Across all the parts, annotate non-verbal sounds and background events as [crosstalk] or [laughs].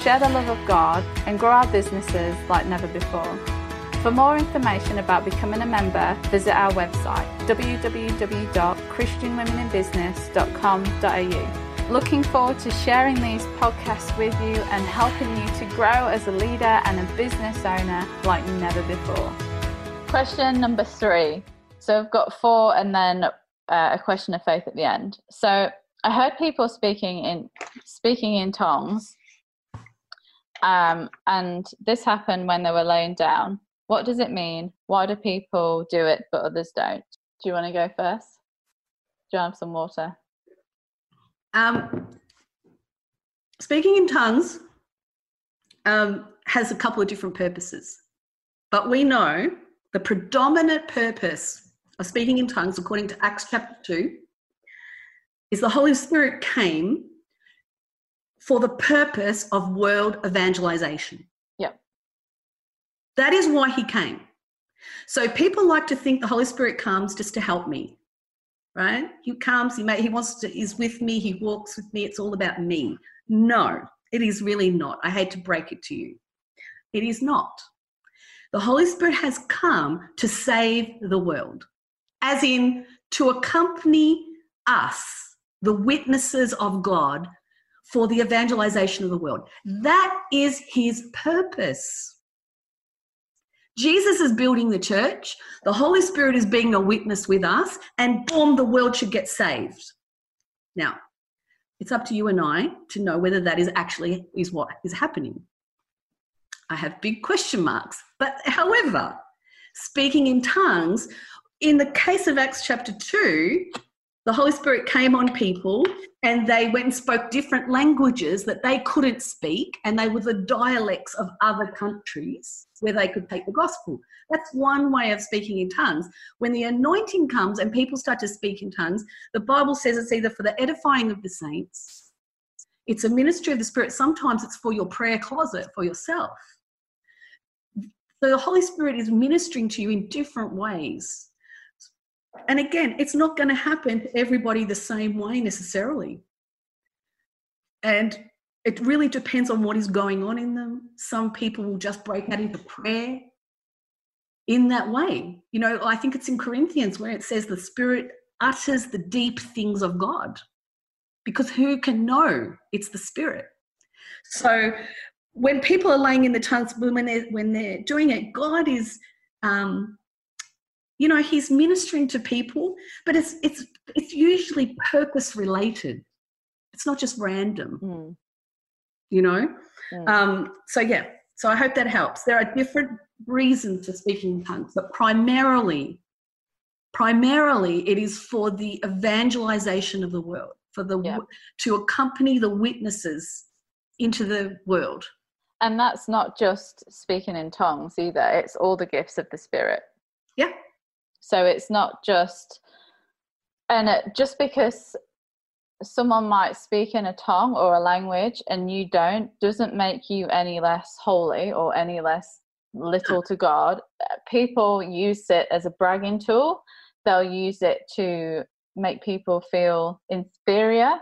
share the love of God, and grow our businesses like never before. For more information about becoming a member, visit our website www.christianwomeninbusiness.com.au. Looking forward to sharing these podcasts with you and helping you to grow as a leader and a business owner like never before. Question number three. So I've got four and then uh, a question of faith at the end. So I heard people speaking in speaking in tongues um, and this happened when they were laying down. What does it mean? Why do people do it but others don't? Do you want to go first? Do you have some water? Um, speaking in tongues um, has a couple of different purposes, but we know the predominant purpose of speaking in tongues, according to Acts chapter 2, is the Holy Spirit came for the purpose of world evangelization. Yeah. That is why he came. So people like to think the Holy Spirit comes just to help me, right? He comes, he, may, he wants to, he's with me, he walks with me, it's all about me. No, it is really not. I hate to break it to you. It is not. The Holy Spirit has come to save the world, as in to accompany us, the witnesses of God, for the evangelization of the world. That is his purpose. Jesus is building the church, the Holy Spirit is being a witness with us, and boom, the world should get saved. Now, it's up to you and I to know whether that is actually is what is happening. I have big question marks. But however, speaking in tongues, in the case of Acts chapter 2, the Holy Spirit came on people and they went and spoke different languages that they couldn't speak, and they were the dialects of other countries where they could take the gospel. That's one way of speaking in tongues. When the anointing comes and people start to speak in tongues, the Bible says it's either for the edifying of the saints, it's a ministry of the Spirit, sometimes it's for your prayer closet, for yourself. So the Holy Spirit is ministering to you in different ways. And again, it's not going to happen to everybody the same way necessarily. And it really depends on what is going on in them. Some people will just break out into prayer in that way. You know, I think it's in Corinthians where it says the Spirit utters the deep things of God. Because who can know? It's the Spirit. So when people are laying in the tongues, when they're, when they're doing it, God is um, you know he's ministering to people but it's it's it's usually purpose related it's not just random. Mm. you know? Mm. um, so yeah. So i hope that helps. There are different reasons for speaking in tongues but primarily primarily it is for the evangelization of the world for the yeah. to accompany the witnesses into the world. And that's not just speaking in tongues either. It's all the gifts of the spirit. Yeah so it's not just, and it, just because someone might speak in a tongue or a language and you don't, doesn't make you any less holy or any less little to God. People use it as a bragging tool. They'll use it to make people feel inferior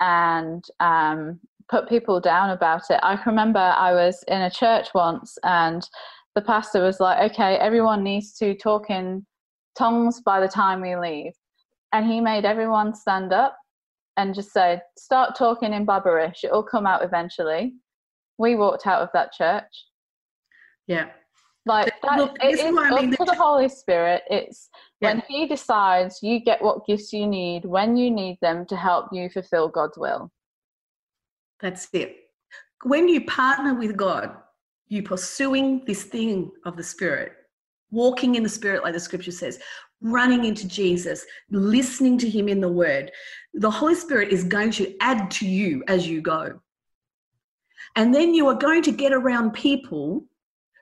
and um, put people down about it. I remember I was in a church once and the pastor was like, okay, everyone needs to talk in tongues by the time we leave. And he made everyone stand up and just say, start talking in Babberish. It'll come out eventually. We walked out of that church. Yeah. Like that, Look, it is up mean. to the Holy Spirit. It's yeah. when He decides you get what gifts you need when you need them to help you fulfill God's will. That's it. When you partner with God, you're pursuing this thing of the Spirit walking in the spirit, like the scripture says, running into Jesus, listening to him in the word, the Holy Spirit is going to add to you as you go. And then you are going to get around people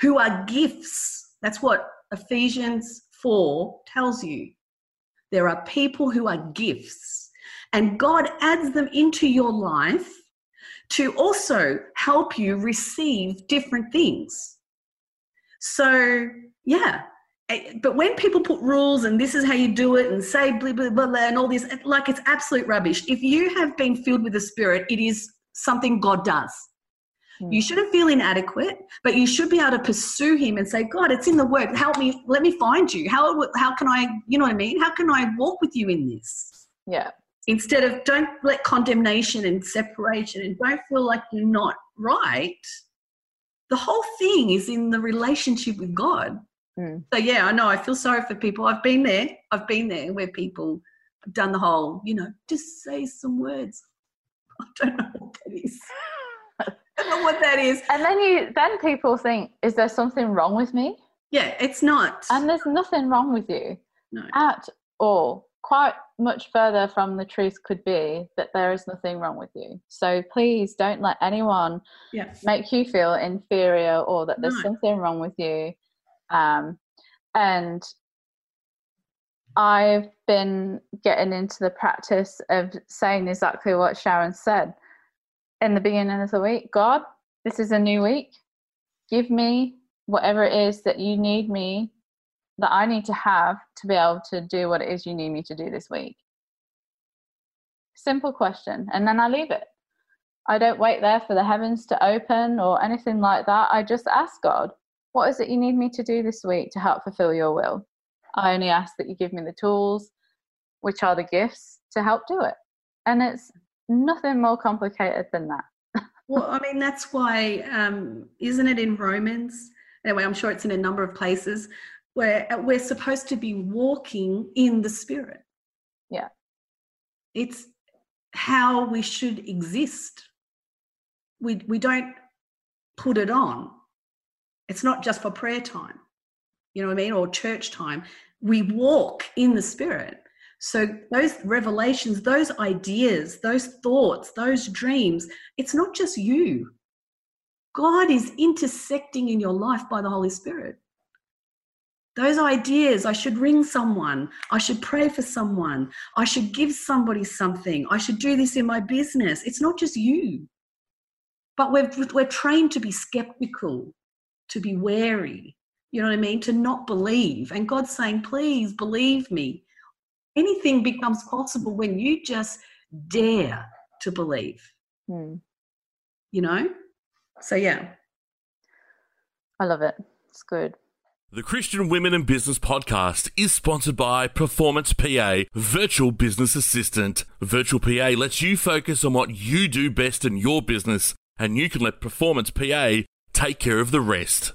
who are gifts. That's what Ephesians 4 tells you. There are people who are gifts, and God adds them into your life to also help you receive different things. So, yeah. But when people put rules and this is how you do it and say blah, blah, blah, blah, and all this, like it's absolute rubbish. If you have been filled with the Spirit, it is something God does. Hmm. You shouldn't feel inadequate, but you should be able to pursue Him and say, God, it's in the Word. Help me. Let me find you. How how can I? You know what I mean? How can I walk with you in this? Yeah. Instead of don't let condemnation and separation and don't feel like you're not right. The whole thing is in the relationship with God. Mm. So yeah, I know. I feel sorry for people. I've been there. I've been there where people have done the whole, you know, just say some words. [laughs] I don't know what that is. I don't know what that is. And then you, then people think, is there something wrong with me? Yeah, it's not. And there's nothing wrong with you no. at all. Quite much further from the truth could be that there is nothing wrong with you. So please don't let anyone yes. make you feel inferior or that there's no. something wrong with you. Um, and I've been getting into the practice of saying exactly what Sharon said in the beginning of the week God, this is a new week. Give me whatever it is that you need me, that I need to have to be able to do what it is you need me to do this week. Simple question. And then I leave it. I don't wait there for the heavens to open or anything like that. I just ask God, what is it you need me to do this week to help fulfill your will? I only ask that you give me the tools, which are the gifts, to help do it. And it's nothing more complicated than that. [laughs] well, I mean, that's why, um, isn't it in Romans? Anyway, I'm sure it's in a number of places where uh, we're supposed to be walking in the Spirit. Yeah. It's how we should exist. We, we don't put it on. It's not just for prayer time, you know what I mean, or church time. We walk in the Spirit. So, those revelations, those ideas, those thoughts, those dreams, it's not just you. God is intersecting in your life by the Holy Spirit. Those ideas, I should ring someone, I should pray for someone, I should give somebody something, I should do this in my business. It's not just you. But we're, we're trained to be skeptical, to be wary, you know what I mean? To not believe. And God's saying, please believe me anything becomes possible when you just dare to believe. Hmm. You know? So, yeah. I love it. It's good. The Christian Women in Business podcast is sponsored by Performance PA, Virtual Business Assistant. Virtual PA lets you focus on what you do best in your business, and you can let Performance PA take care of the rest.